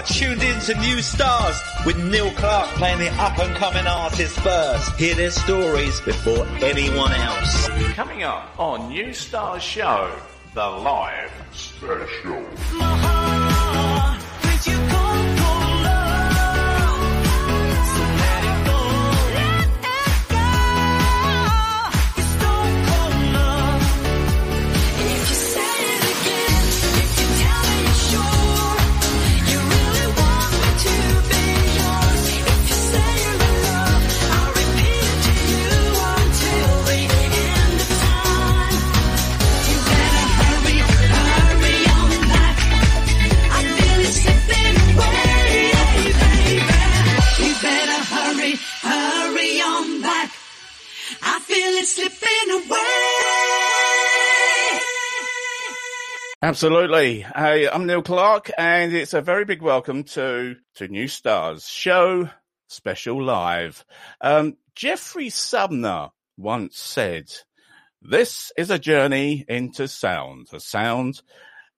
are tuned in to New Stars with Neil Clark playing the up and coming artists first. Hear their stories before anyone else. Coming up on New Stars Show, the live special. Slipping away. Absolutely. Hey, I'm Neil Clark and it's a very big welcome to, to New Stars Show Special Live. Um, Geoffrey Sumner once said, this is a journey into sound, a sound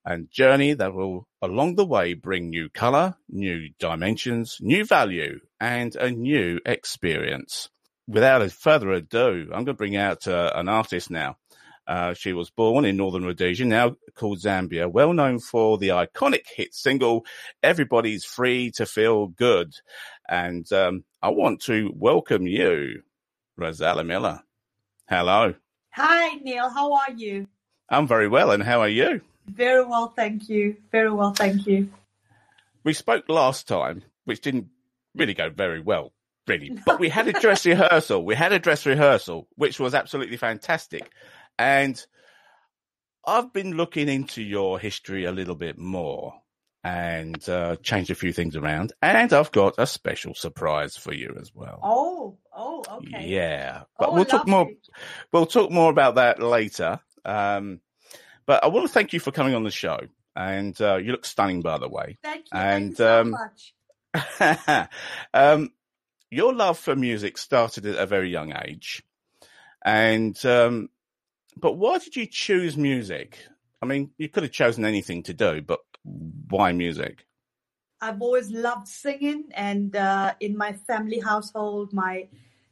and journey that will along the way bring new color, new dimensions, new value and a new experience. Without further ado, I'm going to bring out uh, an artist now. Uh, she was born in northern Rhodesia, now called Zambia, well known for the iconic hit single, Everybody's Free to Feel Good. And um, I want to welcome you, Rozalla Miller. Hello. Hi, Neil. How are you? I'm very well, and how are you? Very well, thank you. Very well, thank you. We spoke last time, which didn't really go very well, really, but we had a dress rehearsal. We had a dress rehearsal, which was absolutely fantastic. And I've been looking into your history a little bit more and uh, changed a few things around. And I've got a special surprise for you as well. Oh, oh, okay. Yeah, but Oh, we'll talk more. lovely. We'll talk more about that later. Um, but I want to thank you for coming on the show. And uh, you look stunning, by the way. Thank you. And, thank you so um, much. um, your love for music started at a very young age, and um, but why did you choose music? I mean, you could have chosen anything to do, but why music? I've always loved singing, and uh, in my family household, my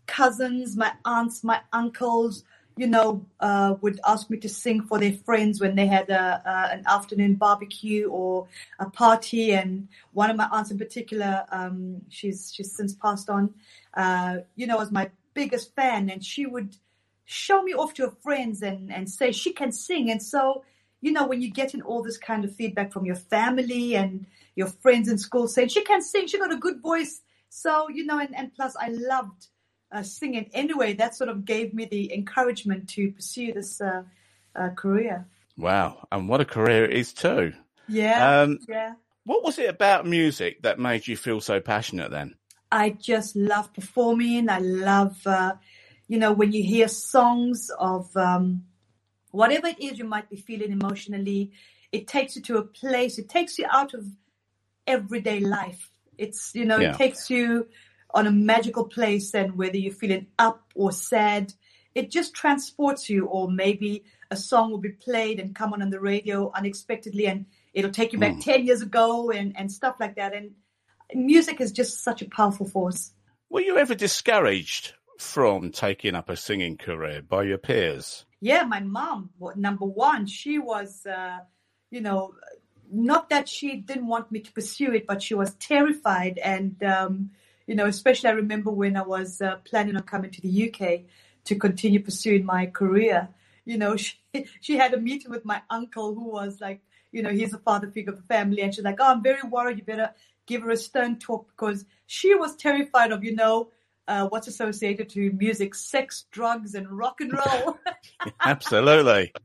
cousins, my aunts, my uncles, you know, uh, would ask me to sing for their friends when they had a, an afternoon barbecue or a party. And one of my aunts in particular, um, she's she's since passed on, uh, you know, was my biggest fan, and she would show me off to her friends and and say she can sing. And so, you know, when you're getting all this kind of feedback from your family and your friends in school saying she can sing, she got a good voice. So, you know, and, and plus I loved uh, singing anyway. That sort of gave me the encouragement to pursue this uh, uh, career. Wow, and what a career it is too. Yeah, Um, yeah. what was it about music that made you feel so passionate then? I just love performing. I love, uh, you know, when you hear songs of um, whatever it is you might be feeling emotionally, it takes you to a place, it takes you out of everyday life. It's, you know, Yeah. it takes you on a magical place, and whether you're feeling up or sad, it just transports you. Or maybe a song will be played and come on on the radio unexpectedly, and it'll take you back Mm. 10 years ago and, and stuff like that. And music is just such a powerful force. Were you ever discouraged from taking up a singing career by your peers? Yeah, my mom, number one, she was, uh, you know, not that she didn't want me to pursue it, but she was terrified. And, um, you know, especially I remember when I was uh, planning on coming to the UK to continue pursuing my career, you know, she, she had a meeting with my uncle who was like, you know, he's the father figure of the family. And she's like, oh, I'm very worried. You better give her a stern talk because she was terrified of, you know, uh, what's associated to music, sex, drugs, and rock and roll. Absolutely.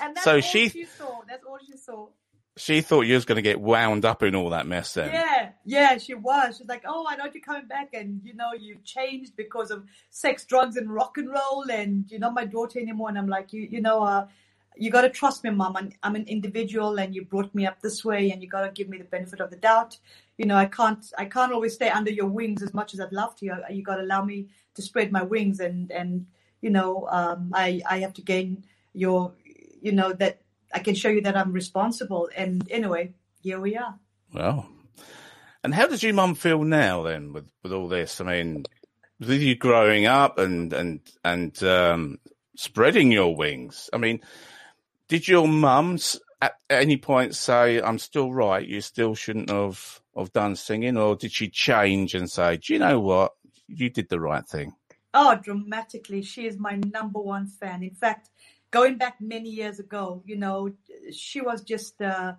And that's So all she- she saw. That's all she saw. She thought you was going to get wound up in all that mess then. Yeah, yeah, she was. She's like, oh, I know you're coming back, and you know you've changed because of sex, drugs, and rock and roll, and you're not my daughter anymore. And I'm like, you, you know, uh, you got to trust me, mom. I'm, I'm an individual, and you brought me up this way, and you got to give me the benefit of the doubt. You know, I can't, I can't always stay under your wings as much as I'd love to. You, you got to allow me to spread my wings, and and you know, um, I, I have to gain your, you know, that I can show you that I'm responsible. And anyway, here we are. Well, and how does your mum feel now then with, with all this? I mean, with you growing up and and and um, spreading your wings. I mean, did your mum at any point say, "I'm still right. You still shouldn't have have done singing," or did she change and say, "Do you know what? You did the right thing." Oh, dramatically. She is my number one fan. In fact, going back many years ago, you know, she was just uh,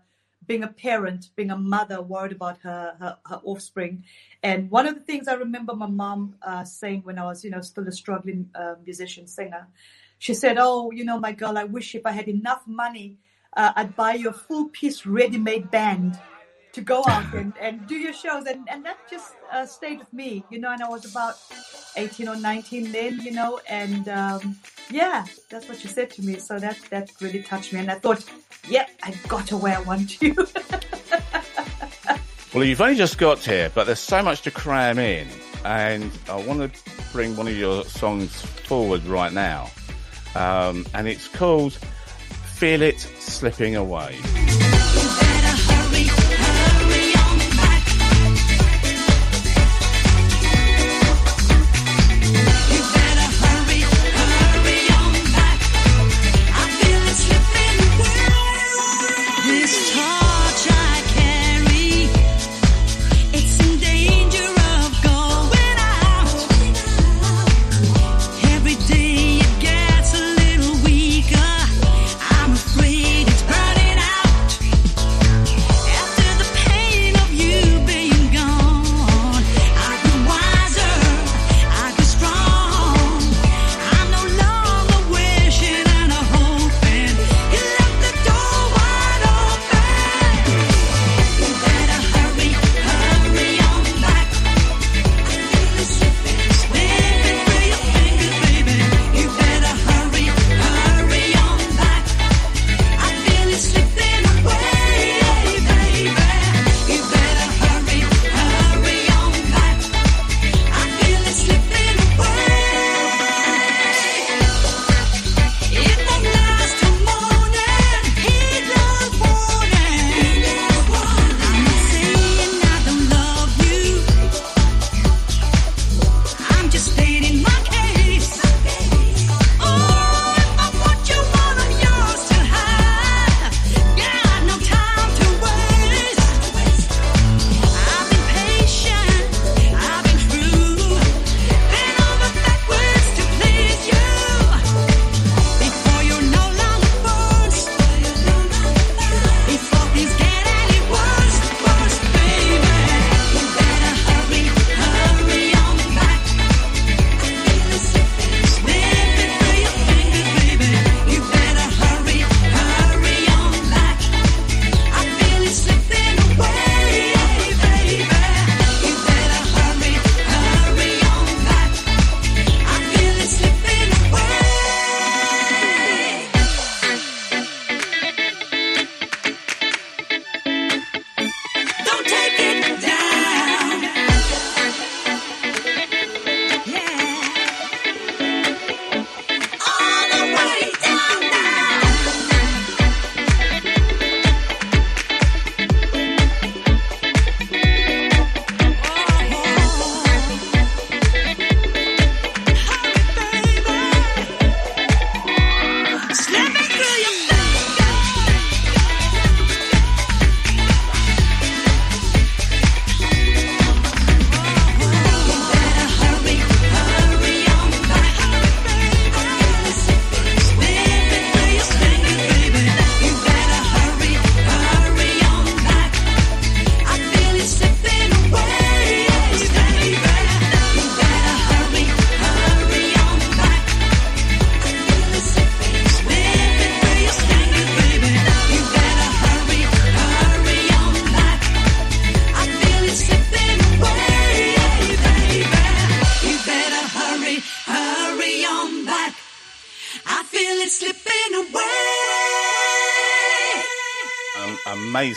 being a parent, being a mother, worried about her, her, her offspring. And one of the things I remember my mom uh, saying when I was, you know, still a struggling uh, musician singer, she said, Oh, you know, my girl, I wish if I had enough money, uh, I'd buy you a full piece ready made band to go out and, and do your shows. And, and that just uh, stayed with me, you know, and I was about 18 or 19 then, you know, and um, yeah, that's what she said to me. So that, that really touched me. And I thought, yeah, I got to where I want to. Well, you've only just got here, but there's so much to cram in, and I want to bring one of your songs forward right now, um, and it's called "Feel It Slipping Away."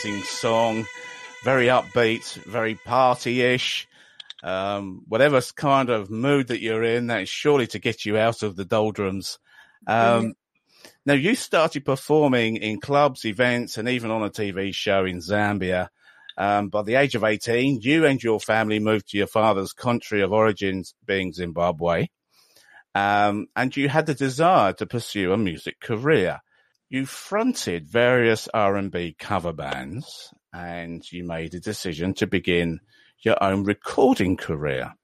Amazing song, very upbeat, very party-ish. Um, whatever kind of mood that you're in, that is surely to get you out of the doldrums. Um, now you started performing in clubs, events, and even on a TV show in Zambia. Um, by the age of 18, you and your family moved to your father's country of origins, being Zimbabwe. Um, and you had the desire to pursue a music career. You fronted various R&B cover bands and you made a decision to begin your own recording career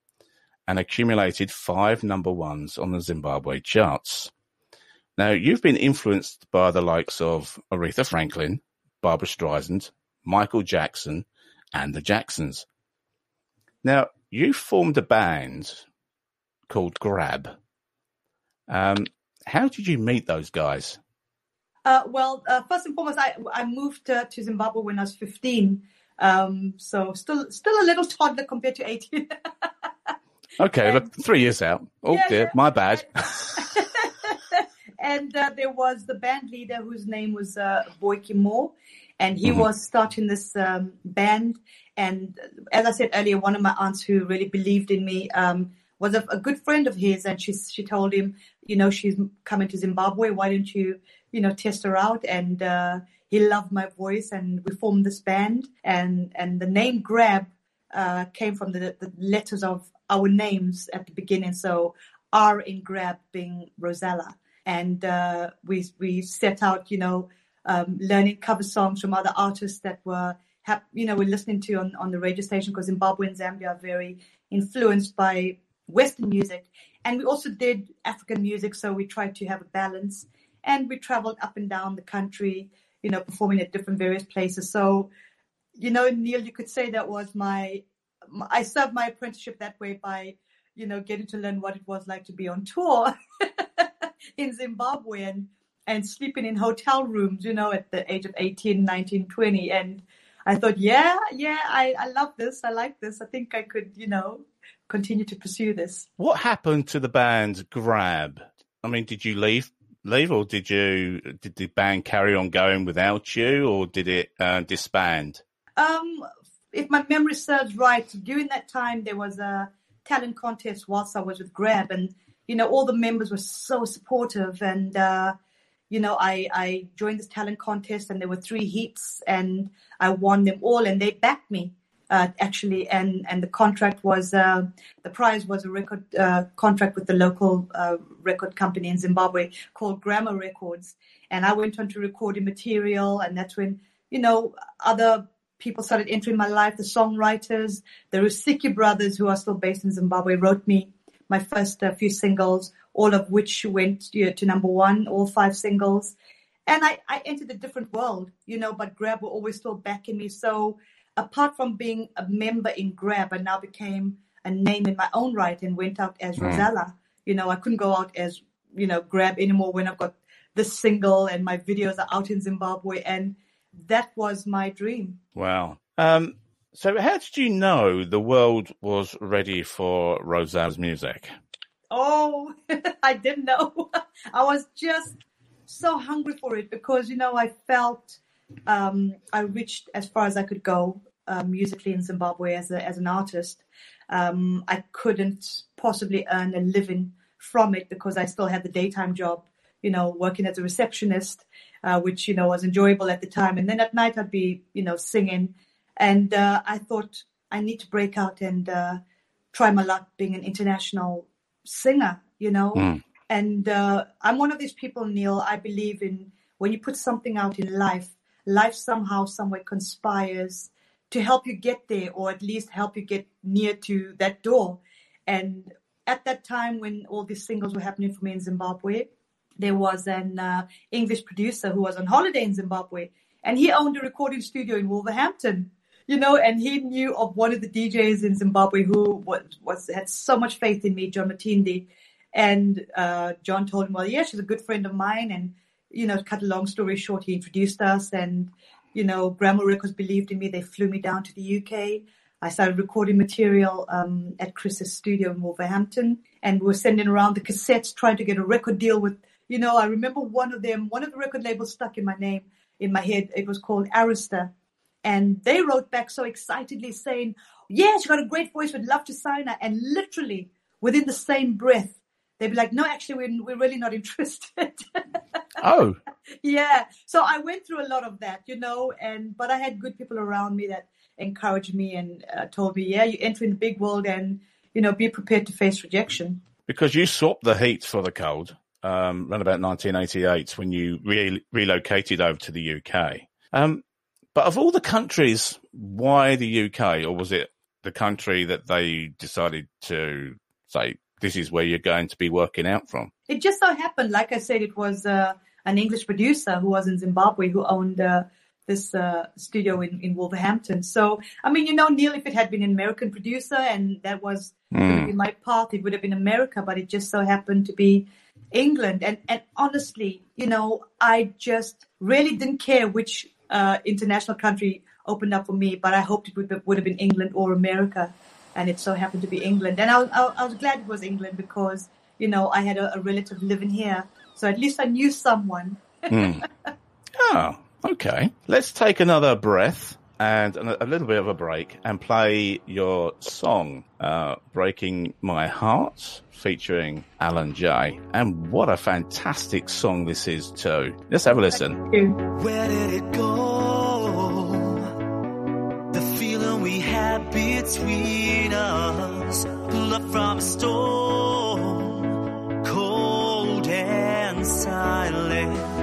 and accumulated five number ones on the Zimbabwe charts. Now, you've been influenced by the likes of Aretha Franklin, Barbra Streisand, Michael Jackson, and the Jacksons. Now, you formed a band called Grab. Um, how did you meet those guys? Uh, well, uh, first and foremost, I, I moved uh, to Zimbabwe when I was 15. Um, so still, still a little toddler compared to 18. Okay, And- but three years out. Oh Yeah, dear, yeah. my bad. and uh, there was the band leader whose name was uh, Boyke Moore, and he Mhm. was starting this um, band. And as I said earlier, one of my aunts who really believed in me um, was a, a good friend of his, and she she told him, you know, she's coming to Zimbabwe. Why don't you, you know, test her out? And uh, he loved my voice, and we formed this band. And and the name Grab uh, came from the, the letters of our names at the beginning. So R in Grab being Rozalla, and uh, we we set out, you know, um, learning cover songs from other artists that were, hap- you know, we're listening to on, on the radio station because Zimbabwe and Zambia are very influenced by Western music, and we also did African music. So we tried to have a balance, and we traveled up and down the country, you know, performing at different various places. So, you know, Neil, you could say that was my, I served my apprenticeship that way by, you know, getting to learn what it was like to be on tour in Zimbabwe and, and sleeping in hotel rooms, you know, at the age of 18, 19, 20. And I thought, yeah, yeah, I, I love this. I like this. I think I could, you know, continue to pursue this. What happened to the band Grab? I mean, did you leave, leave, or did you did the band carry on going without you, or did it uh, disband? Um, if my memory serves right, during that time there was a talent contest whilst I was with Grab, and you know all the members were so supportive, and uh, you know I I joined this talent contest, and there were three heats, and I won them all, and they backed me. Uh, actually, and and the contract was uh, the prize was a record uh, contract with the local uh, record company in Zimbabwe called Gramma Records, and I went on to recording material, and that's when you know other people started entering my life. The songwriters, the Rusike brothers, who are still based in Zimbabwe, wrote me my first uh, few singles, all of which went you know, to number one, all five singles. And I, I entered a different world, you know, but Grab were always still backing me. So apart from being a member in Grab, I now became a name in my own right and went out as Mm. Rozalla. You know, I couldn't go out as, you know, Grab anymore when I've got this single and my videos are out in Zimbabwe. And that was my dream. Wow. Um, so, how did you know the world was ready for Rozalla's music? Oh, I didn't know. I was just so hungry for it because, you know, I felt um, I reached as far as I could go uh, musically in Zimbabwe as, a, as an artist. Um, I couldn't possibly earn a living from it because I still had the daytime job, you know, working as a receptionist, uh, which, you know, was enjoyable at the time. And then at night I'd be, you know, singing. And uh, I thought I need to break out and uh, try my luck being an international singer, you know. Mm. And uh, I'm one of these people, Neil. I believe in when you put something out in life, life somehow, somewhere conspires to help you get there, or at least help you get near to that door. And at that time, when all these singles were happening for me in Zimbabwe, there was an uh, English producer who was on holiday in Zimbabwe, and he owned a recording studio in Wolverhampton. You know, and he knew of one of the DJs in Zimbabwe who was, was had so much faith in me, John Matindi. And uh, John told him, well, yeah, she's a good friend of mine. And, you know, cut a long story short, he introduced us and, you know, Gramma Records believed in me. They flew me down to the UK. I started recording material um, at Chris's studio in Wolverhampton and we were sending around the cassettes, trying to get a record deal with, you know, I remember one of them, one of the record labels stuck in my name, in my head. It was called Arista. And they wrote back so excitedly saying, yeah, she got a great voice. We'd love to sign her. And literally within the same breath, they'd be like, no, actually, we're, we're really not interested. Oh, yeah. So I went through a lot of that, you know, and, but I had good people around me that encouraged me and uh, told me, "Yeah, you enter in the big world, and you know, be prepared to face rejection." Because you swapped the heat for the cold um, around about 1988 when you re- relocated over to the UK. Um, but of all the countries, why the UK, or was it the country that they decided to say this is where you're going to be working out from? It just so happened, like I said, it was uh, an English producer who was in Zimbabwe who owned uh, this uh, studio in, in Wolverhampton. So, I mean, you know, Neil, if it had been an American producer and that was to my path, it would have been America, but it just so happened to be England. And, and honestly, you know, I just really didn't care which uh, international country opened up for me, but I hoped it would, would have been England or America. And it so happened to be England. And I, was- I, I was glad it was England because, you know, I had a, a relative living here. So at least I knew someone. Oh, okay. Let's take another breath and a a little bit of a break and play your song, uh, Breaking My Heart, featuring Alan Jay. And what a fantastic song this is too. Let's have a listen. Where did it go? Between us, love from a storm, cold and silent.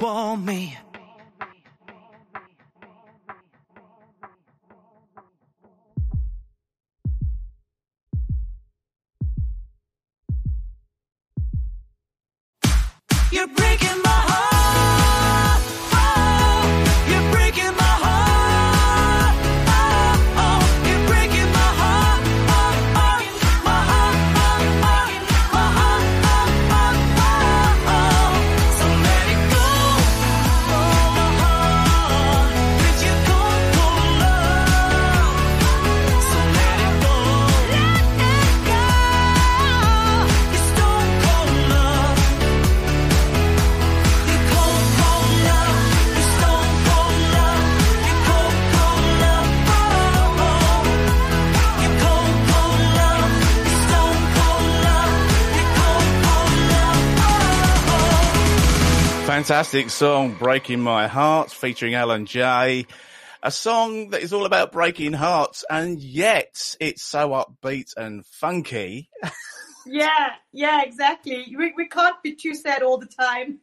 Want me, Fantastic song, Breaking My Heart, featuring Alan Jay. A song that is all about breaking hearts, and yet it's so upbeat and funky. Yeah, yeah, exactly. We, we can't be too sad all the time.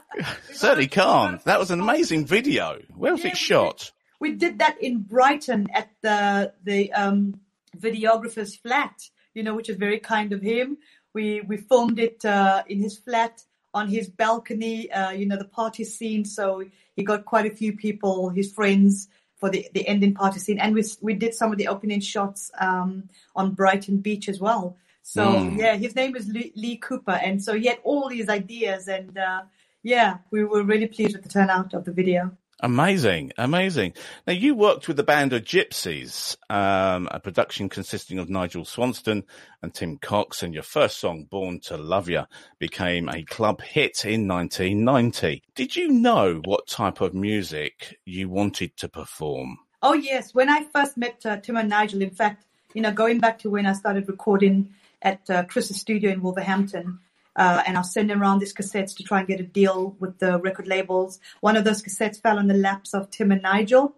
Certainly can't. That was an amazing video. Where was Yeah, it we shot? we did that in Brighton at the the um, videographer's flat, you know, which is very kind of him. We we filmed it uh, in his flat on his balcony. Uh, you know the party scene. So he got quite a few people, his friends, for the the ending party scene, and we we did some of the opening shots um, on Brighton Beach as well. So Mm. yeah, his name is Lee, Lee Cooper, and so he had all these ideas, and uh, yeah, we were really pleased with the turnout of the video. Amazing, amazing. Now you worked with the band of Gypsies, um, a production consisting of Nigel Swanston and Tim Cox, and your first song, "Born to Love Ya," became a club hit in 1990. Did you know what type of music you wanted to perform? Oh yes, when I first met uh, Tim and Nigel, in fact, you know, going back to when I started recording at uh, Chris's studio in Wolverhampton, uh, and I was sending around these cassettes to try and get a deal with the record labels. One of those cassettes fell on the laps of Tim and Nigel.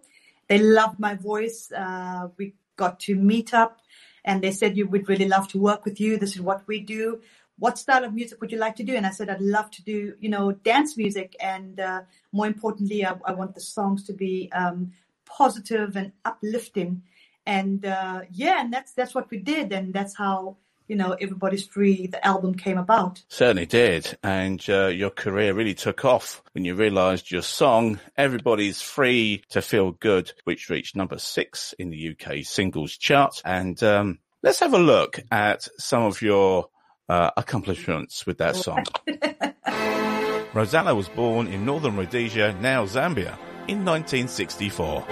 They loved my voice. Uh, we got to meet up, and they said, "You would really love to work with you. This is what we do." What style of music would you like to do? And I said, I'd love to do, you know, dance music. And uh, more importantly, I, I want the songs to be um, positive and uplifting. And uh, yeah, and that's that's what we did, and that's how you know everybody's free. The album came about. Certainly did, and uh, your career really took off when you realised your song "Everybody's Free to Feel Good," which reached number six in the UK singles chart. And um, let's have a look at some of your uh, accomplishments with that song. Rozalla was born in northern Rhodesia, now Zambia, in 1964.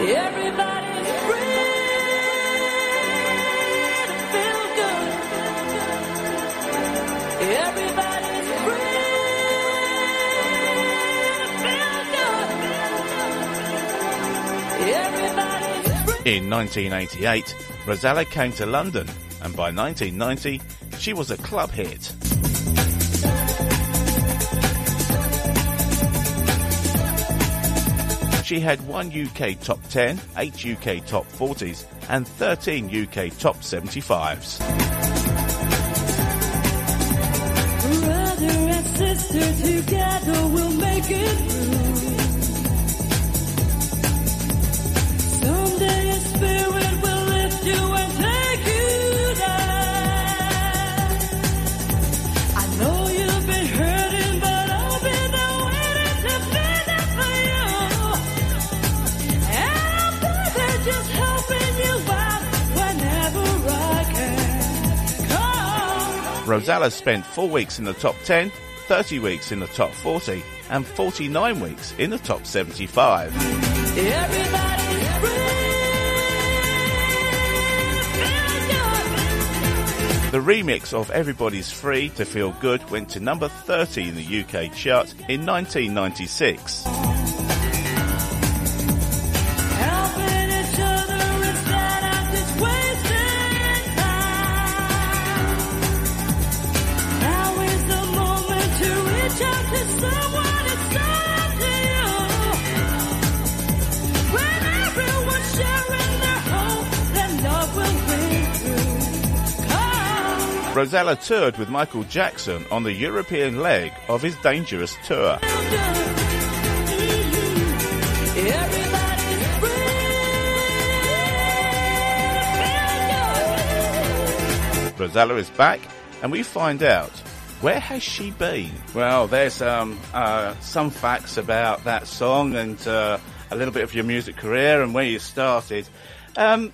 Everybody's In 1988, Rozalla came to London, and by 1990, she was a club hit. She had one UK top 10, eight UK top 40s, and 13 UK top 75s. Rozalla spent four weeks in the top 10, 30 weeks in the top 40, and 49 weeks in the top 75. The remix of Everybody's Free to Feel Good went to number 30 in the UK chart in 1996. Rozalla toured with Michael Jackson on the European leg of his Dangerous tour. Rozalla is back, and we find out where has she been? Well, there's um, uh, some facts about that song and uh, a little bit of your music career and where you started. Um,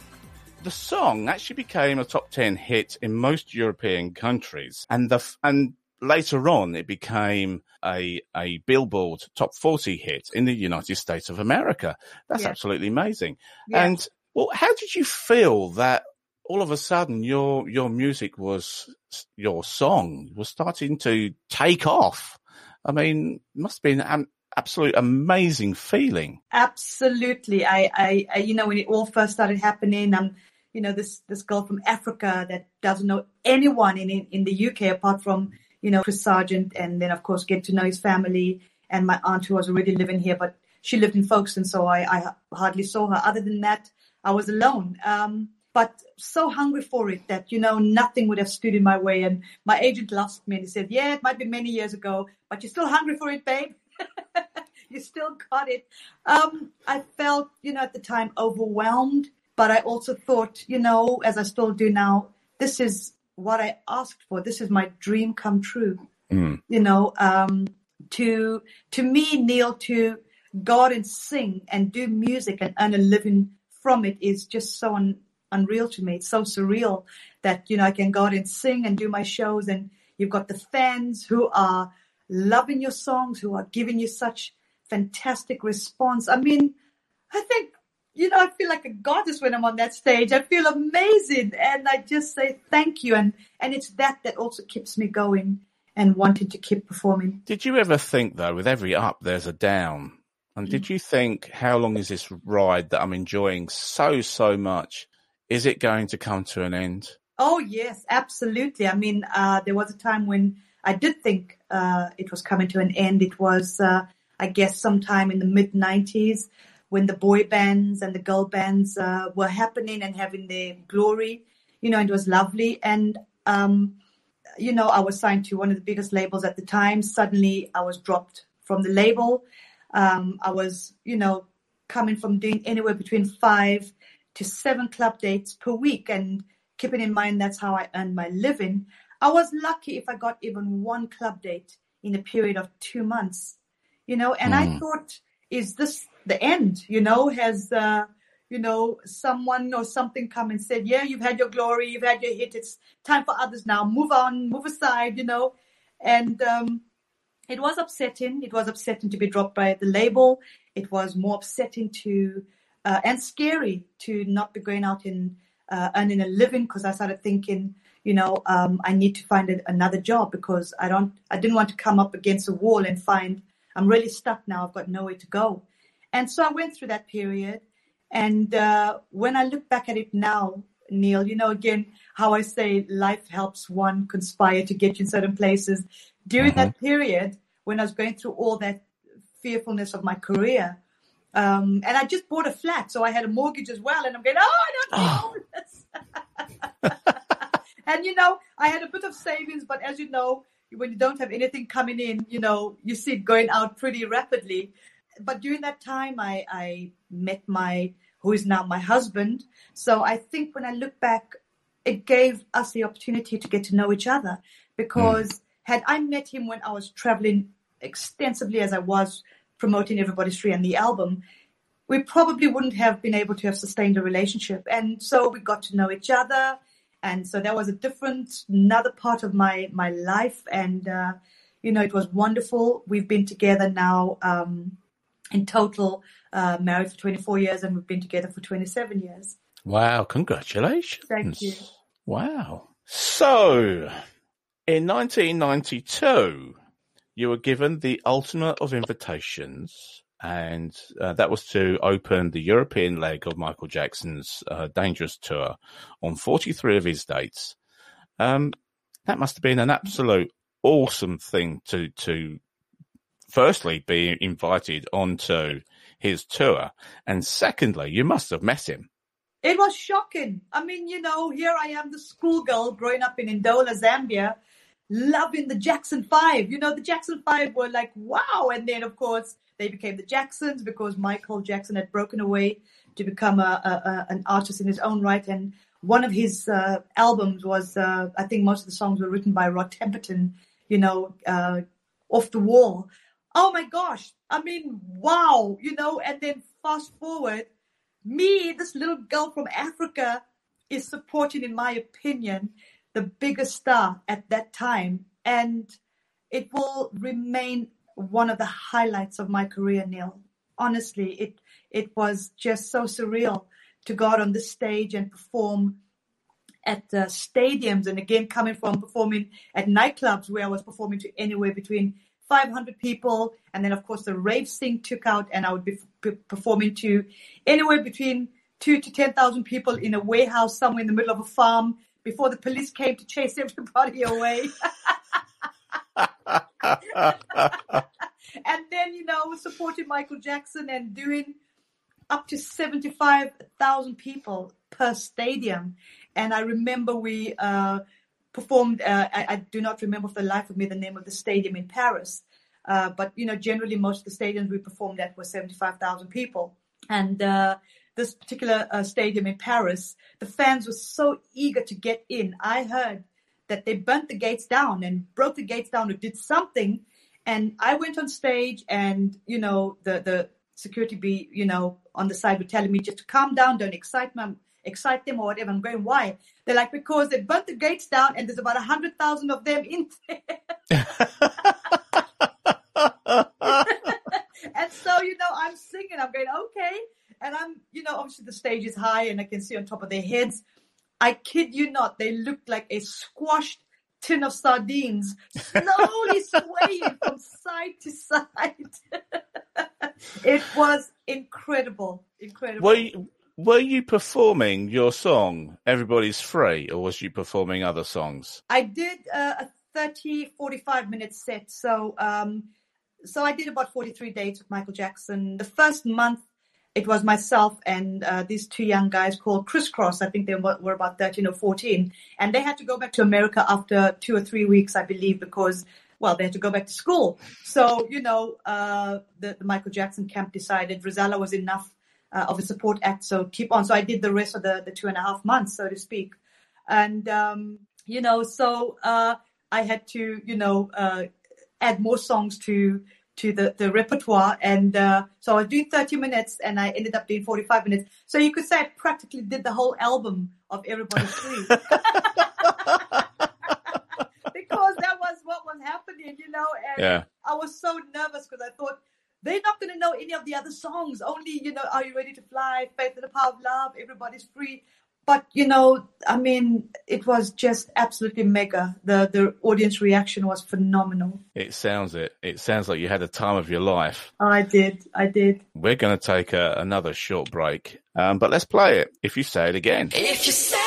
the song actually became a top 10 hit in most European countries and the, and later on it became a, a Billboard top 40 hit in the United States of America. That's Yeah. absolutely amazing. Yeah. And well, how did you feel that all of a sudden your, your music was, your song was starting to take off? I mean, must have been an absolute amazing feeling. Absolutely. I, I, I, you know, when it all first started happening, I'm, you know, this, this girl from Africa that doesn't know anyone in, in, the UK apart from, you know, Chris Sargent and then of course get to know his family and my aunt who was already living here, but she lived in Folkestone. So I, I hardly saw her. Other than that, I was alone. Um, but so hungry for it that, you know, nothing would have stood in my way. And my agent laughed me and he said, yeah, it might be many years ago, but you're still hungry for it, babe. you still got it. Um, I felt, you know, at the time overwhelmed, but I also thought, you know, as I still do now, this is what I asked for. This is my dream come true. Mm. You know, um, to to me, Neil, to go out and sing and do music and earn a living from it is just so un, unreal to me. It's so surreal that you know I can go out and sing and do my shows, and you've got the fans who are loving your songs, who are giving you such fantastic response. I mean, I think you know I feel like a goddess when I'm on that stage. I feel amazing, and I just say thank you, and and it's that that also keeps me going and wanting to keep performing. Did you ever think though, with every up, there's a down? And did you think, how long is this ride that I'm enjoying so, so much? Is it going to come to an end? Oh yes, absolutely. I mean, uh, there was a time when I did think uh, it was coming to an end. It was, uh, I guess, sometime in the mid '90s when the boy bands and the girl bands uh, were happening and having their glory. You know, it was lovely. And um, you know, I was signed to one of the biggest labels at the time. Suddenly, I was dropped from the label. Um, I was, you know, coming from doing anywhere between five to seven club dates per week, and keeping in mind that's how I earned my living. I was lucky if I got even one club date in a period of two months, you know. And I Mm. thought, is this the end? You know, has uh, you know someone or something come and said, yeah, you've had your glory, you've had your hit. It's time for others now. Move on, move aside, you know. And um, it was upsetting. It was upsetting to be dropped by the label. It was more upsetting to uh, and scary to not be going out and uh, earning a living because I started thinking, you know, um, I need to find a, another job because I don't, I didn't want to come up against a wall and find I'm really stuck now. I've got nowhere to go, and so I went through that period. And uh, when I look back at it now, Neil, you know, again, how I say life helps one conspire to get you in certain places. During that period, when I was going through all that fearfulness of my career, um, and I just bought a flat, so I had a mortgage as well. And I'm going, oh, I don't know and you know, I had a bit of savings, but as you know, when you don't have anything coming in, you know, you see it going out pretty rapidly. But during that time, I, I met my, who is now my husband. So I think when I look back, it gave us the opportunity to get to know each other because had I met him when I was traveling extensively as I was promoting Everybody's Free and the album, we probably wouldn't have been able to have sustained a relationship. And so we got to know each other. And so that was a different, another part of my, my life. And, uh, you know, it was wonderful. We've been together now, um, in total, uh, married for 24 years and we've been together for 27 years. Wow, congratulations. Thank you. Wow. So, in 1992, you were given the ultimate of invitations, and uh, that was to open the European leg of Michael Jackson's uh, Dangerous Tour on 43 of his dates. Um, that must have been an absolute awesome thing to, to firstly be invited onto his tour, and secondly, you must have met him. It was shocking. I mean, you know, here I am, the schoolgirl growing up in Ndola, Zambia, loving the Jackson Five. You know, the Jackson Five were like, wow. And then, of course, they became the Jacksons because Michael Jackson had broken away to become a, a, a an artist in his own right. And one of his uh, albums was, uh, I think most of the songs were written by Rod Temperton, you know, uh, off the wall. Oh my gosh. I mean, wow, you know, and then fast forward, me, this little girl from Africa, is supporting, in my opinion, the biggest star at that time. And it will remain one of the highlights of my career, Neil. Honestly, it it was just so surreal to go out on the stage and perform at the stadiums and again coming from performing at nightclubs where I was performing to anywhere between 500 people and then of course the rave scene took out and I would be performing to anywhere between 2 to 10,000 people in a warehouse somewhere in the middle of a farm before the police came to chase everybody away and then you know supporting Michael Jackson and doing up to 75,000 people per stadium. And I remember we uh, performed, uh, I, I do not remember for the life of me the name of the stadium in Paris. Uh, but, you know, generally most of the stadiums we performed at were 75,000 people. And uh, this particular uh, stadium in Paris, the fans were so eager to get in. I heard that they burnt the gates down and broke the gates down or did something. And I went on stage, and you know the the security be you know on the side were telling me just to calm down, don't excite them, excite them or whatever. I'm going why? They're like because they burnt the gates down, and there's about a hundred thousand of them in there. and so, you know, I'm singing, I'm going, okay. And I'm, you know, obviously the stage is high and I can see on top of their heads. I kid you not, they looked like a squashed tin of sardines, slowly swaying from side to side. it was incredible, incredible. Were you, were you performing your song "Everybody's Free" or was you performing other songs? I did uh, a 30, 45 minute set. So, um, so I did about 43 dates with Michael Jackson. The first month, it was myself and uh, these two young guys called Kris Kross. I think they were, about 13 or 14. And they had to go back to America after two or three weeks, I believe, because, well, they had to go back to school. So, you know, uh, the, the Michael Jackson camp decided Rozalla was enough uh, of a support act. So keep on. So I did the rest of the, the two and a half months, so to speak. And, um, you know, so uh, I had to, you know, uh, add more songs to to the, the repertoire. And uh, so I was doing 30 minutes and I ended up doing 45 minutes. So you could say I practically did the whole album of Everybody's Free. because that was what was happening, you know. And Yeah. I was so nervous because I thought they're not going to know any of the other songs. Only, you know, Are You Ready to Fly? Faith in the Power of Love, Everybody's Free. But, you know, I mean, it was just absolutely mega. The, the audience reaction was phenomenal. It sounds it. It sounds like you had a time of your life. I did. I did. We're going to take a, another short break, um, but let's play it. If you say it again. If you say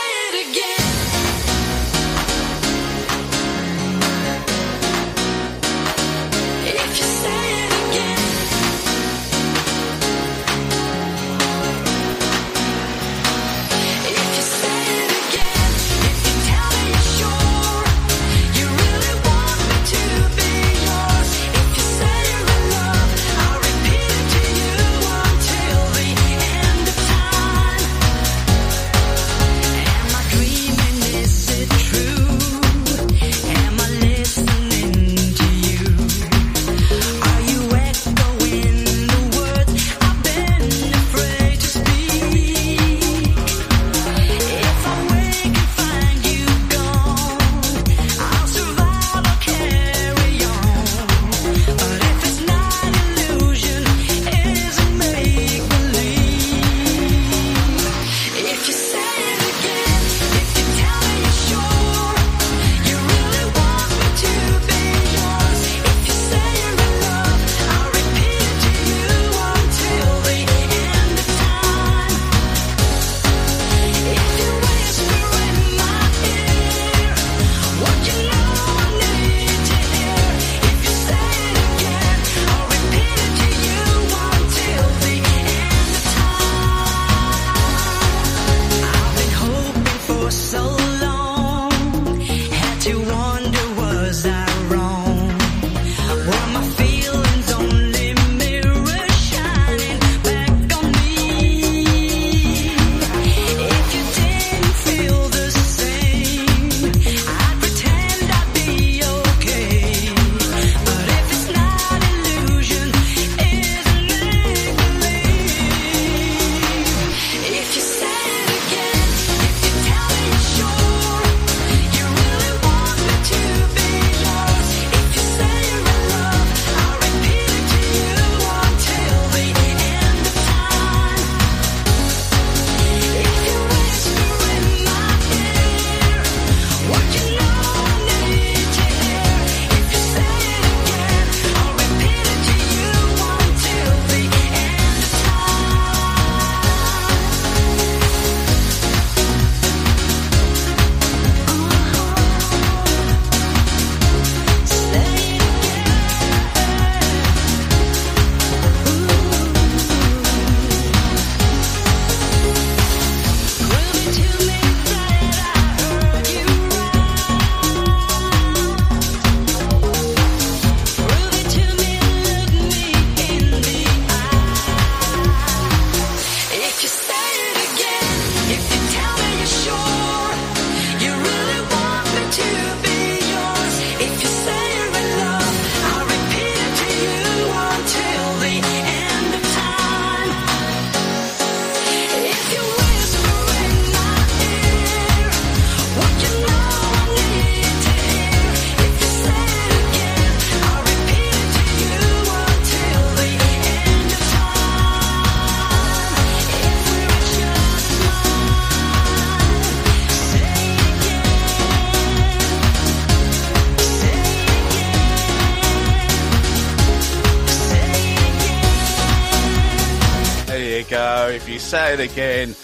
it again.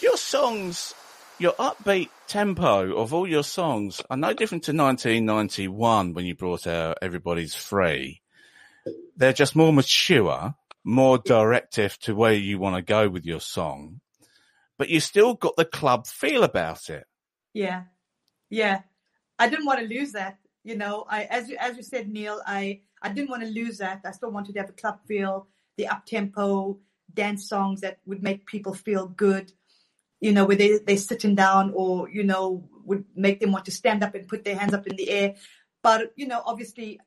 Your songs, your upbeat tempo of all your songs are no different to 1991 when you brought out Everybody's Free. They're just more mature, more directive to where you want to go with your song, but you still got the club feel about it. Yeah, yeah. I didn't want to lose that. You know, I as you as you said, Neil, I I didn't want to lose that. I still wanted to have the club feel, the up tempo dance songs that would make people feel good. You know, where they they're sitting down or you know would make them want to stand up and put their hands up in the air. But you know, obviously,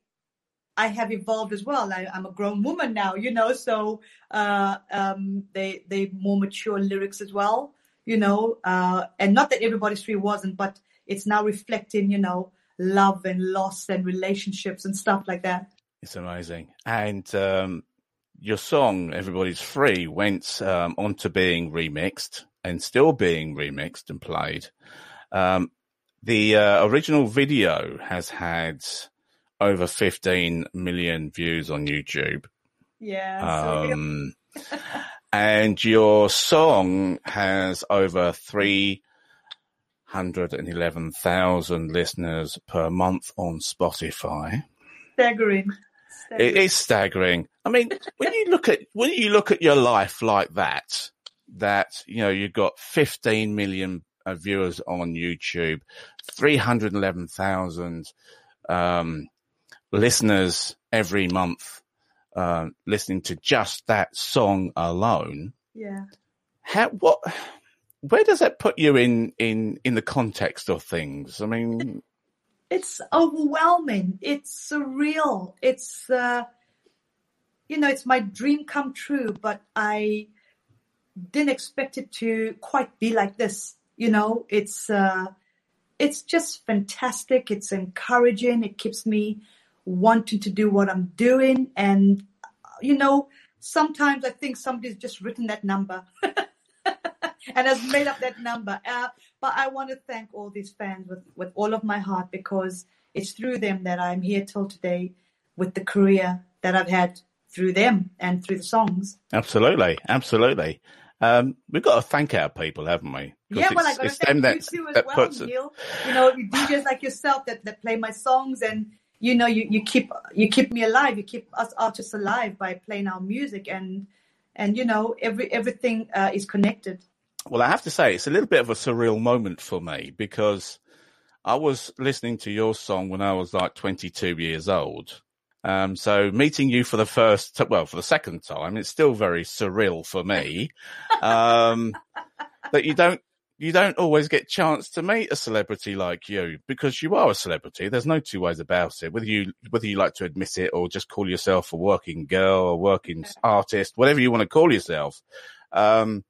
I have evolved as well. I, I'm a grown woman now, you know, so uh, um, they they more mature lyrics as well, you know, uh, and not that everybody's free wasn't, but it's now reflecting, you know, love and loss and relationships and stuff like that. It's amazing. And um, your song, Everybody's Free, went um, on to being remixed and still being remixed and played. Um, the uh, original video has had over 15 million views on YouTube. Yeah. Um, and your song has over 311,000 listeners per month on Spotify. staggering. It is staggering. I mean, when you look at when you look at your life like that, that you know you've got 15 million uh, viewers on YouTube, 311,000 um, listeners every month uh, listening to just that song alone. yeah. How what? Where does that put you in in in the context of things? I mean, it's overwhelming. It's surreal. It's uh, you know, it's my dream come true, but I didn't expect it to quite be like this. You know, it's uh, it's just fantastic. It's encouraging. It keeps me wanting to do what I'm doing, and you know, sometimes I think somebody's just written that number. and has made up that number. Uh, but I want to thank all these fans with, with all of my heart because it's through them that I'm here till today with the career that I've had through them and through the songs. absolutely, absolutely. Um, we've got to thank our people, haven't we? yeah, well, I got to it's them thank you too as well, puts it- You know, you DJs like yourself that, that play my songs and you know you, you keep you keep me alive. You keep us artists alive by playing our music and and you know every everything uh, is connected. Well, I have to say, it's a little bit of a surreal moment for me because I was listening to your song when I was like 22 years old. Um, so meeting you for the first, well, for the second time, it's still very surreal for me. Um, that you don't, you don't always get chance to meet a celebrity like you because you are a celebrity. There's no two ways about it. Whether you, whether you like to admit it or just call yourself a working girl a working artist, whatever you want to call yourself. Um,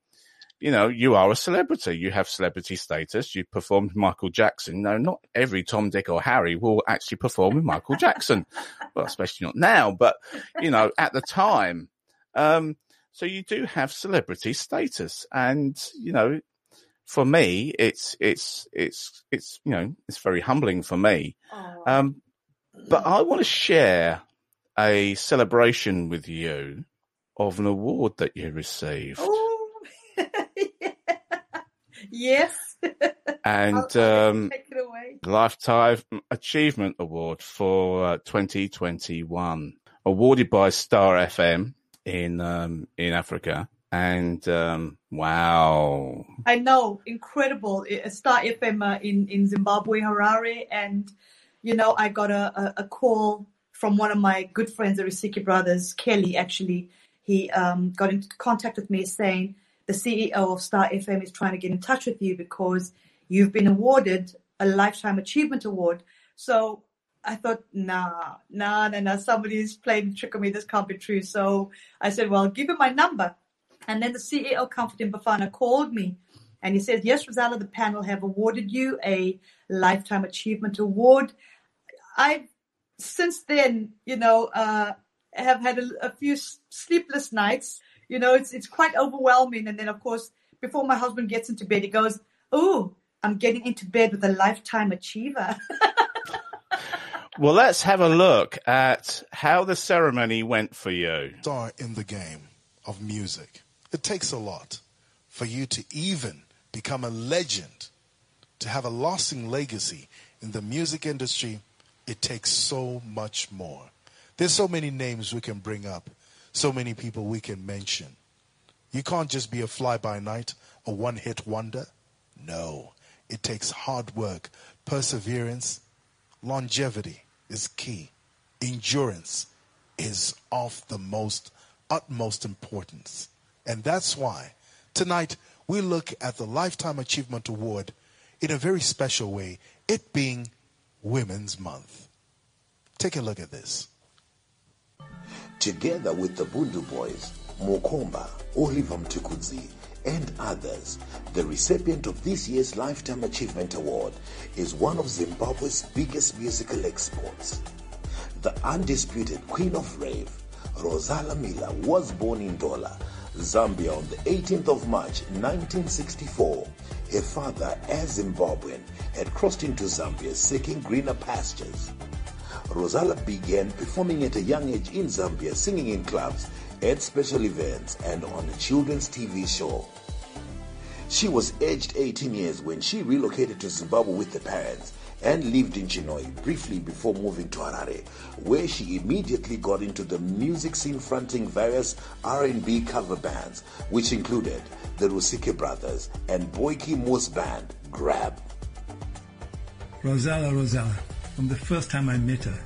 you know, you are a celebrity. You have celebrity status. You performed Michael Jackson. No, not every Tom, Dick or Harry will actually perform with Michael Jackson. Well, especially not now, but you know, at the time. Um, so you do have celebrity status and, you know, for me, it's, it's, it's, it's, you know, it's very humbling for me. Um, but I want to share a celebration with you of an award that you received. Oh, yes. and um, take it away. Lifetime Achievement Award for uh, 2021, awarded by Star FM in um, in Africa. And um, wow, I know, incredible. Star FM uh, in in Zimbabwe, Harare, and you know, I got a, a, a call from one of my good friends, the Rusike brothers, Kelly. Actually, he um, got into contact with me saying the CEO of Star FM is trying to get in touch with you because you've been awarded a lifetime achievement award. So I thought, nah, nah, nah, nah, somebody's playing trick on me. This can't be true. So I said, well, give him my number. And then the CEO, Comfort in Bafana, called me and he says, Yes, Rozalla, the panel have awarded you a Lifetime Achievement Award. I've since then, you know, uh, have had a, a few sleepless nights. You know, it's it's quite overwhelming. And then, of course, before my husband gets into bed, he goes, "Oh, I'm getting into bed with a lifetime achiever." well, let's have a look at how the ceremony went for you. star in the game of music. It takes a lot. for you to even become a legend, to have a lasting legacy in the music industry, it takes so much more. There's so many names we can bring up, so many people we can mention. You can't just be a fly by night, a one hit wonder. No, it takes hard work, perseverance, longevity is key, endurance is of the most utmost importance. And that's why tonight we look at the Lifetime Achievement Award in a very special way, it being Women's Month. Take a look at this. Together with the Bhundu Boys, Mokoomba, Oliver Mtukudzi, and others, the recipient of this year's Lifetime Achievement Award is one of Zimbabwe's biggest musical exports. The undisputed Queen of Rave, Rozalla Miller, was born in Ndola, Zambia on the 18th of March 1964. Her father, as Zimbabwean, had crossed into Zambia seeking greener pastures. Rozalla began performing at a young age in Zambia, singing in clubs, at special events, and on a children's TV show. She was aged 18 years when she relocated to Zimbabwe with her parents and lived in Chinhoyi briefly before moving to Harare, where she immediately got into the music scene fronting various R&B cover bands, which included the Rusike Brothers and Boyki Moose band, Grab. Rozalla Rozalla, from the first time I met her,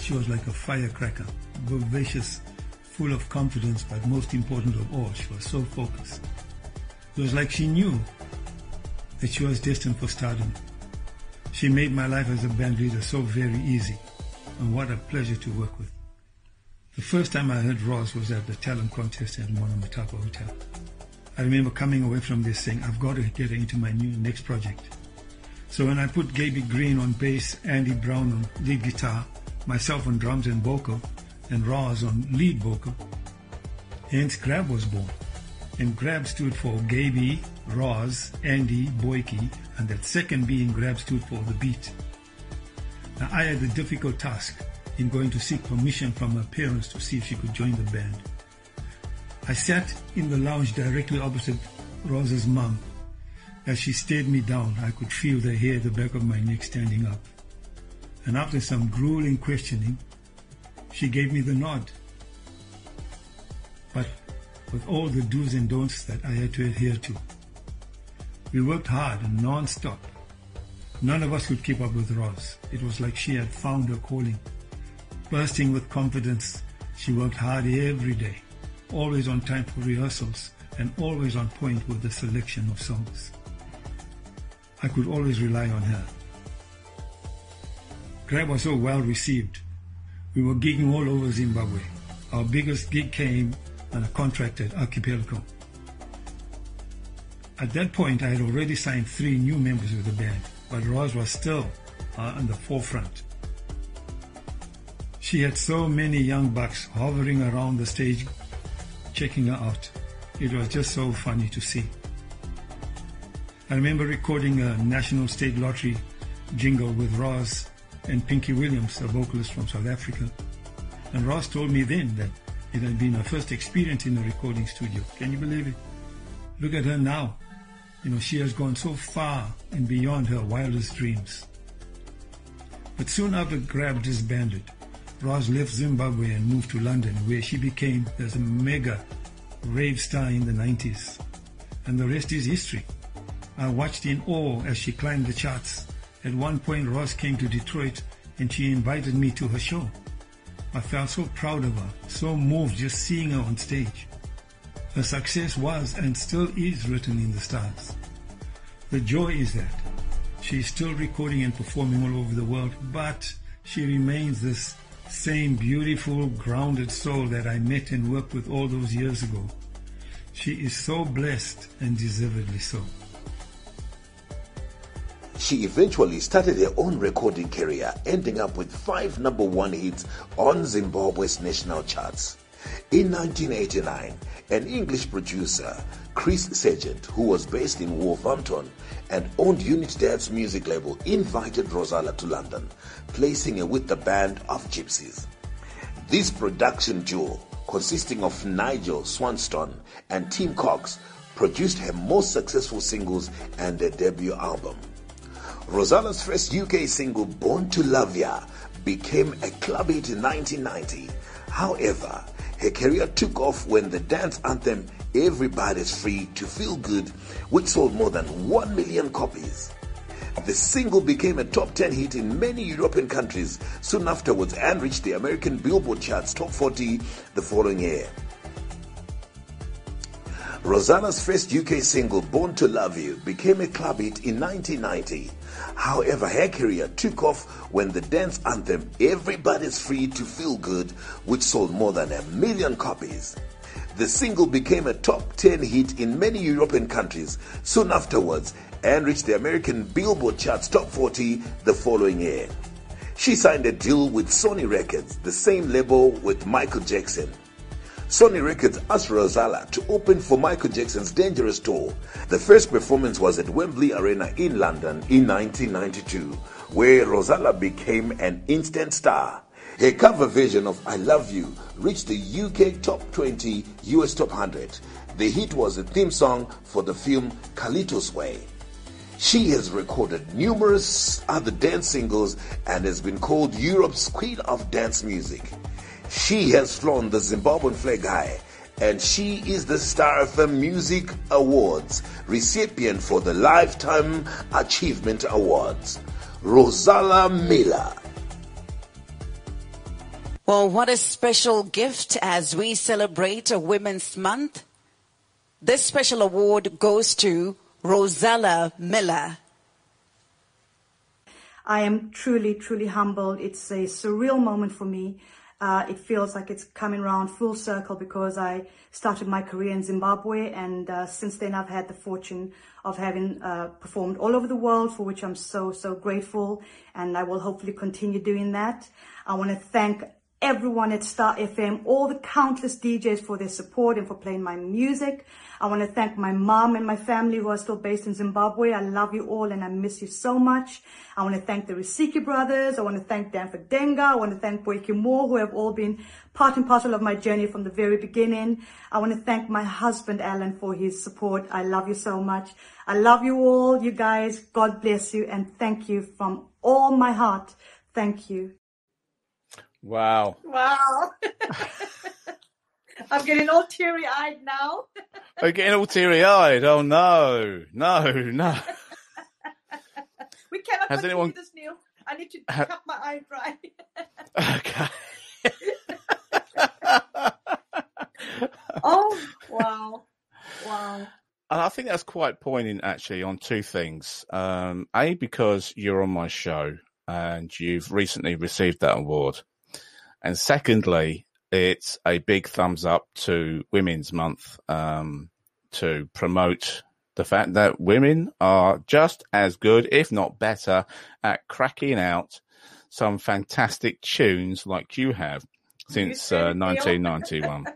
she was like a firecracker, vivacious, full of confidence, but most important of all, she was so focused. It was like she knew that she was destined for stardom. She made my life as a band leader so very easy, and what a pleasure to work with. The first time I heard Ross was at the talent contest at Monomotapa Hotel. I remember coming away from this saying, I've got to get her into my new next project. So when I put Gaby Green on bass, Andy Brown on lead guitar, myself on drums and vocal, and Roz on lead vocal, hence Grab was born. And Grab stood for Gaby, Roz, Andy, Boyki, and that second being Grab stood for the beat. Now I had the difficult task in going to seek permission from her parents to see if she could join the band. I sat in the lounge directly opposite Roz's mom. As she stared me down, I could feel the hair at the back of my neck standing up. And after some grueling questioning, she gave me the nod. But with all the do's and don'ts that I had to adhere to. We worked hard and non-stop. None of us could keep up with Roz. It was like she had found her calling. Bursting with confidence, she worked hard every day, always on time for rehearsals and always on point with the selection of songs. I could always rely on her. Grab was so well received. We were gigging all over Zimbabwe. Our biggest gig came on a contracted Archipelago. At that point, I had already signed three new members of the band, but Roz was still uh, on the forefront. She had so many young bucks hovering around the stage, checking her out. It was just so funny to see. I remember recording a National State Lottery jingle with Roz and Pinky Williams, a vocalist from South Africa. And Roz told me then that it had been her first experience in a recording studio. Can you believe it? Look at her now. You know, she has gone so far and beyond her wildest dreams. But soon after Grab disbanded, Roz left Zimbabwe and moved to London, where she became a mega rave star in the 90s. And the rest is history. I watched in awe as she climbed the charts. At one point, Ross came to Detroit and she invited me to her show. I felt so proud of her, so moved just seeing her on stage. Her success was and still is written in the stars. The joy is that she is still recording and performing all over the world, but she remains this same beautiful, grounded soul that I met and worked with all those years ago. She is so blessed and deservedly so. She eventually started her own recording career, ending up with five number one hits on Zimbabwe's national charts. In 1989, an English producer, Chris Sargent, who was based in Wolverhampton and owned Unit music label, invited Rozalla to London, placing her with the band of Gypsies. This production duo, consisting of Nigel Swanston and Tim Cox, produced her most successful singles and her debut album. Rozalla's first UK single, Born to Love Ya, became a club hit in 1990. However, her career took off when the dance anthem Everybody's Free to Feel Good, which sold more than 1 million copies. The single became a top 10 hit in many European countries soon afterwards and reached the American Billboard charts top 40 the following year. Rozalla's first UK single, Born to Love You, became a club hit in 1990. However, her career took off when the dance anthem Everybody's Free to Feel Good, which sold more than a million copies. The single became a top 10 hit in many European countries soon afterwards and reached the American Billboard charts top 40 the following year. She signed a deal with Sony Records, the same label with Michael Jackson. Sony Records asked Rozalla to open for Michael Jackson's Dangerous Tour. The first performance was at Wembley Arena in London in 1992, where Rozalla became an instant star. Her cover version of I Love You reached the UK Top 20 US Top 100. The hit was a theme song for the film Carlito's Way. She has recorded numerous other dance singles and has been called Europe's Queen of Dance Music. She has flown the Zimbabwean flag high and she is the star of the Music Awards, recipient for the Lifetime Achievement Awards. Rozalla Miller. Well, what a special gift as we celebrate a Women's Month. This special award goes to Rozalla Miller. I am truly, truly humbled. It's a surreal moment for me. Uh, it feels like it's coming around full circle because I started my career in Zimbabwe, and uh, since then I've had the fortune of having uh, performed all over the world, for which I'm so, so grateful, and I will hopefully continue doing that. I want to thank everyone at Star FM, all the countless DJs for their support and for playing my music. I want to thank my mom and my family who are still based in Zimbabwe. I love you all and I miss you so much. I want to thank the Rusike brothers. I want to thank Danford Denga. I want to thank Boyke Moore who have all been part and parcel of my journey from the very beginning. I want to thank my husband Alan for his support. I love you so much. I love you all, you guys. God bless you and thank you from all my heart. Thank you. Wow. Wow. I'm getting all teary eyed now. We're getting all teary eyed. Oh no, no, no. We cannot Has anyone- this, Neil. I need to Ha- cut my eye dry. Okay. oh, wow. Wow. And I think that's quite poignant actually on two things. Um, a, because you're on my show and you've recently received that award. And secondly, it's a big thumbs up to Women's Month, um, to promote the fact that women are just as good, if not better, at cracking out some fantastic tunes like you have since uh, 1991.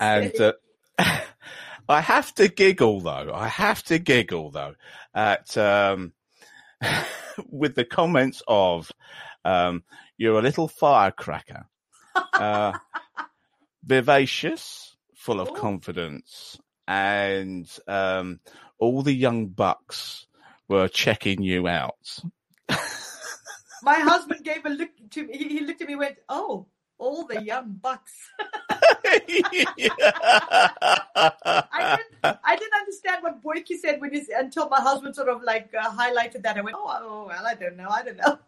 And uh, I have to giggle though. I have to giggle though at um, with the comments of um, "You're a little firecracker, uh, vivacious, full of Ooh. confidence, and um, all the young bucks were checking you out." my husband gave a look to me. He he looked at me and went, Oh, all the young bucks. I didn't, I didn't understand what Boyke said when he's, until my husband sort of like uh, highlighted that. I went, oh, oh, well, I don't know. I don't know.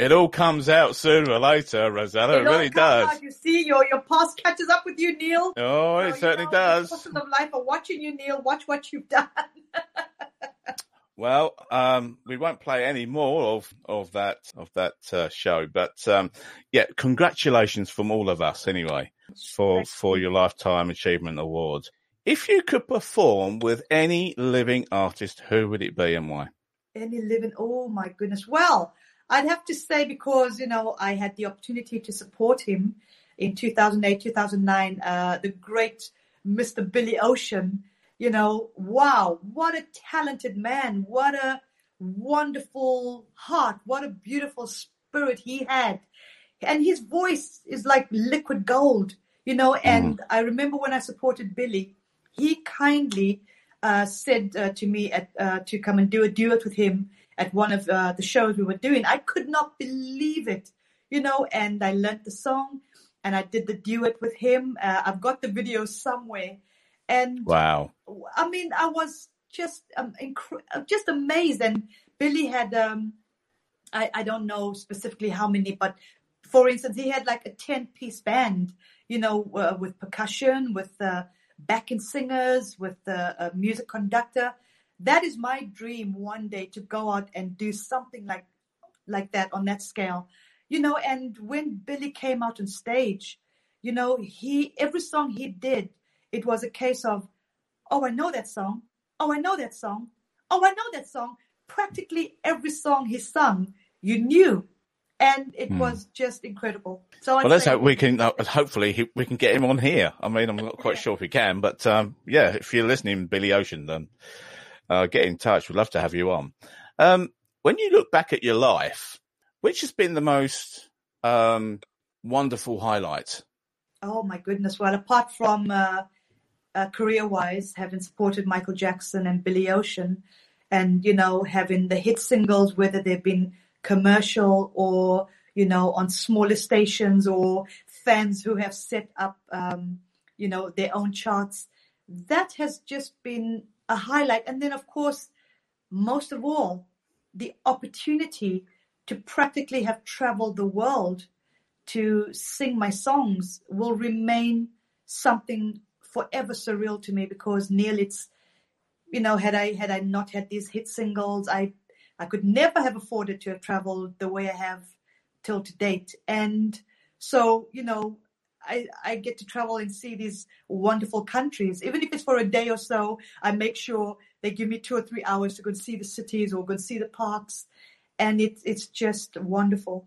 It all comes out sooner or later, Rozalla. It, all really does. out. You see, your, your past catches up with you, Neil. Oh, So, it you certainly know, does. The of life are watching you, Neil. Watch what you've done. Well, um, we won't play any more of of that of that uh, show, but um, yeah, congratulations from all of us anyway for for your lifetime achievement award. If you could perform with any living artist, who would it be and why? Any living, oh my goodness. Well, I'd have to say because, you know, I had the opportunity to support him in 2008, 2009, uh, the great Mr. Billy Ocean. You know, wow, what a talented man. What a wonderful heart. What a beautiful spirit he had. and his voice is like liquid gold, you know. And I remember when I supported Billy, he kindly uh, said uh, to me at, uh, to come and do a duet with him at one of uh, the shows we were doing. I could not believe it, you know. And I learnt the song, and I did the duet with him. Uh, I've got the video somewhere, and Wow. I mean, I was just um, uh, just amazed. And Billy had, um, I, I don't know specifically how many, but for instance, he had like a 10 piece band, you know, uh, with percussion, with uh, backing singers, with a music conductor. That is my dream one day to go out and do something like like that on that scale, you know. And when Billy came out on stage, you know, he every song he did, it was a case of, oh, I know that song. Oh, I know that song. Oh, I know that song. Practically every song he sung, you knew, and it was just incredible. So. Well, let's hope we can. Uh, hopefully, he, we can get him on here. I mean, I'm not quite sure if we can, but um, yeah, if you're listening, Billy Ocean, then uh, get in touch. We'd love to have you on. Um, when you look back at your life, which has been the most um, wonderful highlight? Oh my goodness! Well, apart from uh, uh, career-wise, having supported Michael Jackson and Billy Ocean, and you know having the hit singles, whether they've been commercial or you know on smaller stations or fans who have set up um, you know their own charts, that has just been a highlight. And then, of course, most of all, the opportunity to practically have traveled the world to sing my songs will remain something forever surreal to me because Neil, it's you know, had I had I not had these hit singles, I I could never have afforded to have traveled the way I have till to date. And so, you know, I, I get to travel and see these wonderful countries. Even if it's for a day or so, I make sure they give me two or three hours to go and see the cities or go and see the parks. And it's it's just wonderful.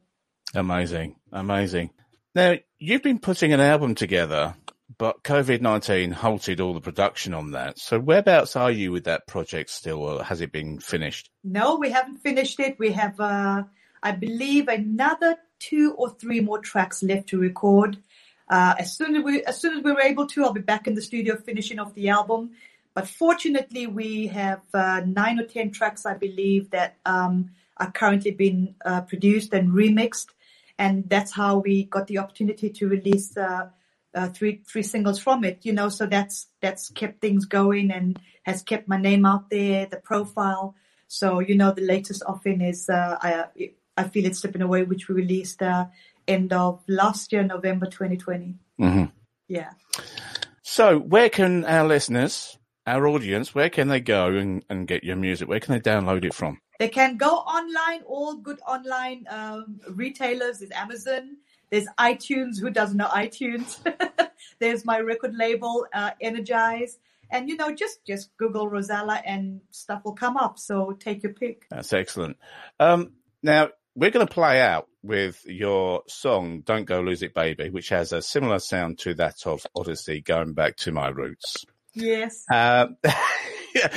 Amazing, amazing. Now you've been putting an album together, but COVID nineteen halted all the production on that. So whereabouts are you with that project still, or has it been finished? No, we haven't finished it. We have, uh, I believe, another two or three more tracks left to record. Uh, as soon as we, as soon as we're able to, I'll be back in the studio finishing off the album. But fortunately, we have uh, nine or ten tracks, I believe, that um, are currently being uh, produced and remixed, and that's how we got the opportunity to release uh, three three singles from it. You know, so that's that's kept things going and has kept my name out there, the profile. So you know, the latest offering is uh, I I feel it's slipping away, which we released uh, end of last year, November 2020. hmm Yeah. So where can our listeners, our audience, where can they go and, and get your music? Where can they download it from? They can go online, all good online um, retailers. is Amazon, there's iTunes. Who doesn't know iTunes? there's my record label, uh, Energize. And, you know, just, just Google Rozalla and stuff will come up. So take your pick. That's excellent. Um, now we're going to play out with your song "Don't Go Lose It, Baby," which has a similar sound to that of Odyssey, going back to my roots. Yes. Um,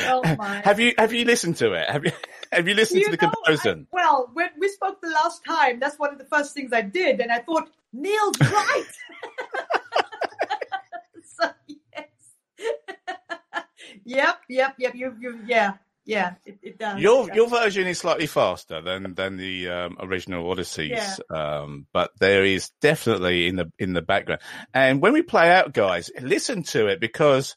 Oh, have you have you listened to it? Have you have you listened You to the know, comparison? I- well, when we spoke the last time, that's one of the first things I did. And I thought, Neil's right. so, yes. yep, yep, yep. You, you, yeah, yeah, it, it does. Your Yeah. your version is slightly faster than than the um, original Odyssey's, Yeah. um, but there is definitely in the in the background. And when we play out, guys, listen to it because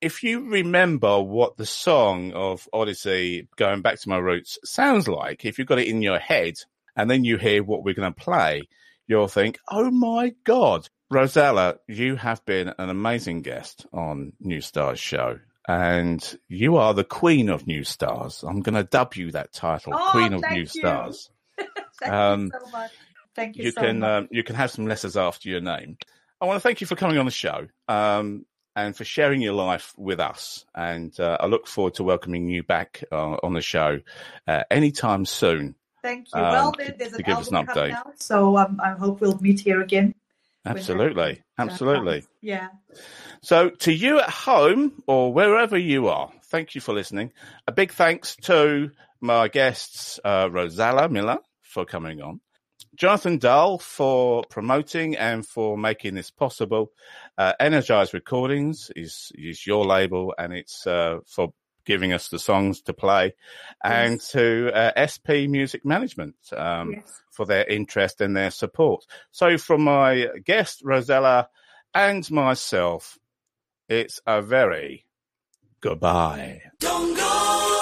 if you remember what the song of Odyssey, going back to my roots, sounds like, if you've got it in your head, and then you hear what we're going to play, you'll think, "Oh my god!" Rozalla, you have been an amazing guest on New Stars show. And you are the queen of new stars. I'm going to dub you that title, Oh, queen of new you. stars. Thank um, you so much. Thank you, You so can um, you can have some letters after your name. I want to thank you for coming on the show um, and for sharing your life with us. And uh, I look forward to welcoming you back uh, on the show uh, anytime soon. Thank you. um, well, to- there, there's to an give us an update. so um, I hope we'll meet here again. Absolutely, absolutely. Yeah. So, to you at home or wherever you are, thank you for listening. A big thanks to my guests, uh, Rozalla Miller, for coming on, Jonathan Dahl for promoting and for making this possible. Uh, Energize Recordings is is your label, and it's uh, for giving us the songs to play, and to uh, SP Music Management um, Yes. for their interest and their support. So, from my guest Rozalla and myself, it's a very goodbye. Don't go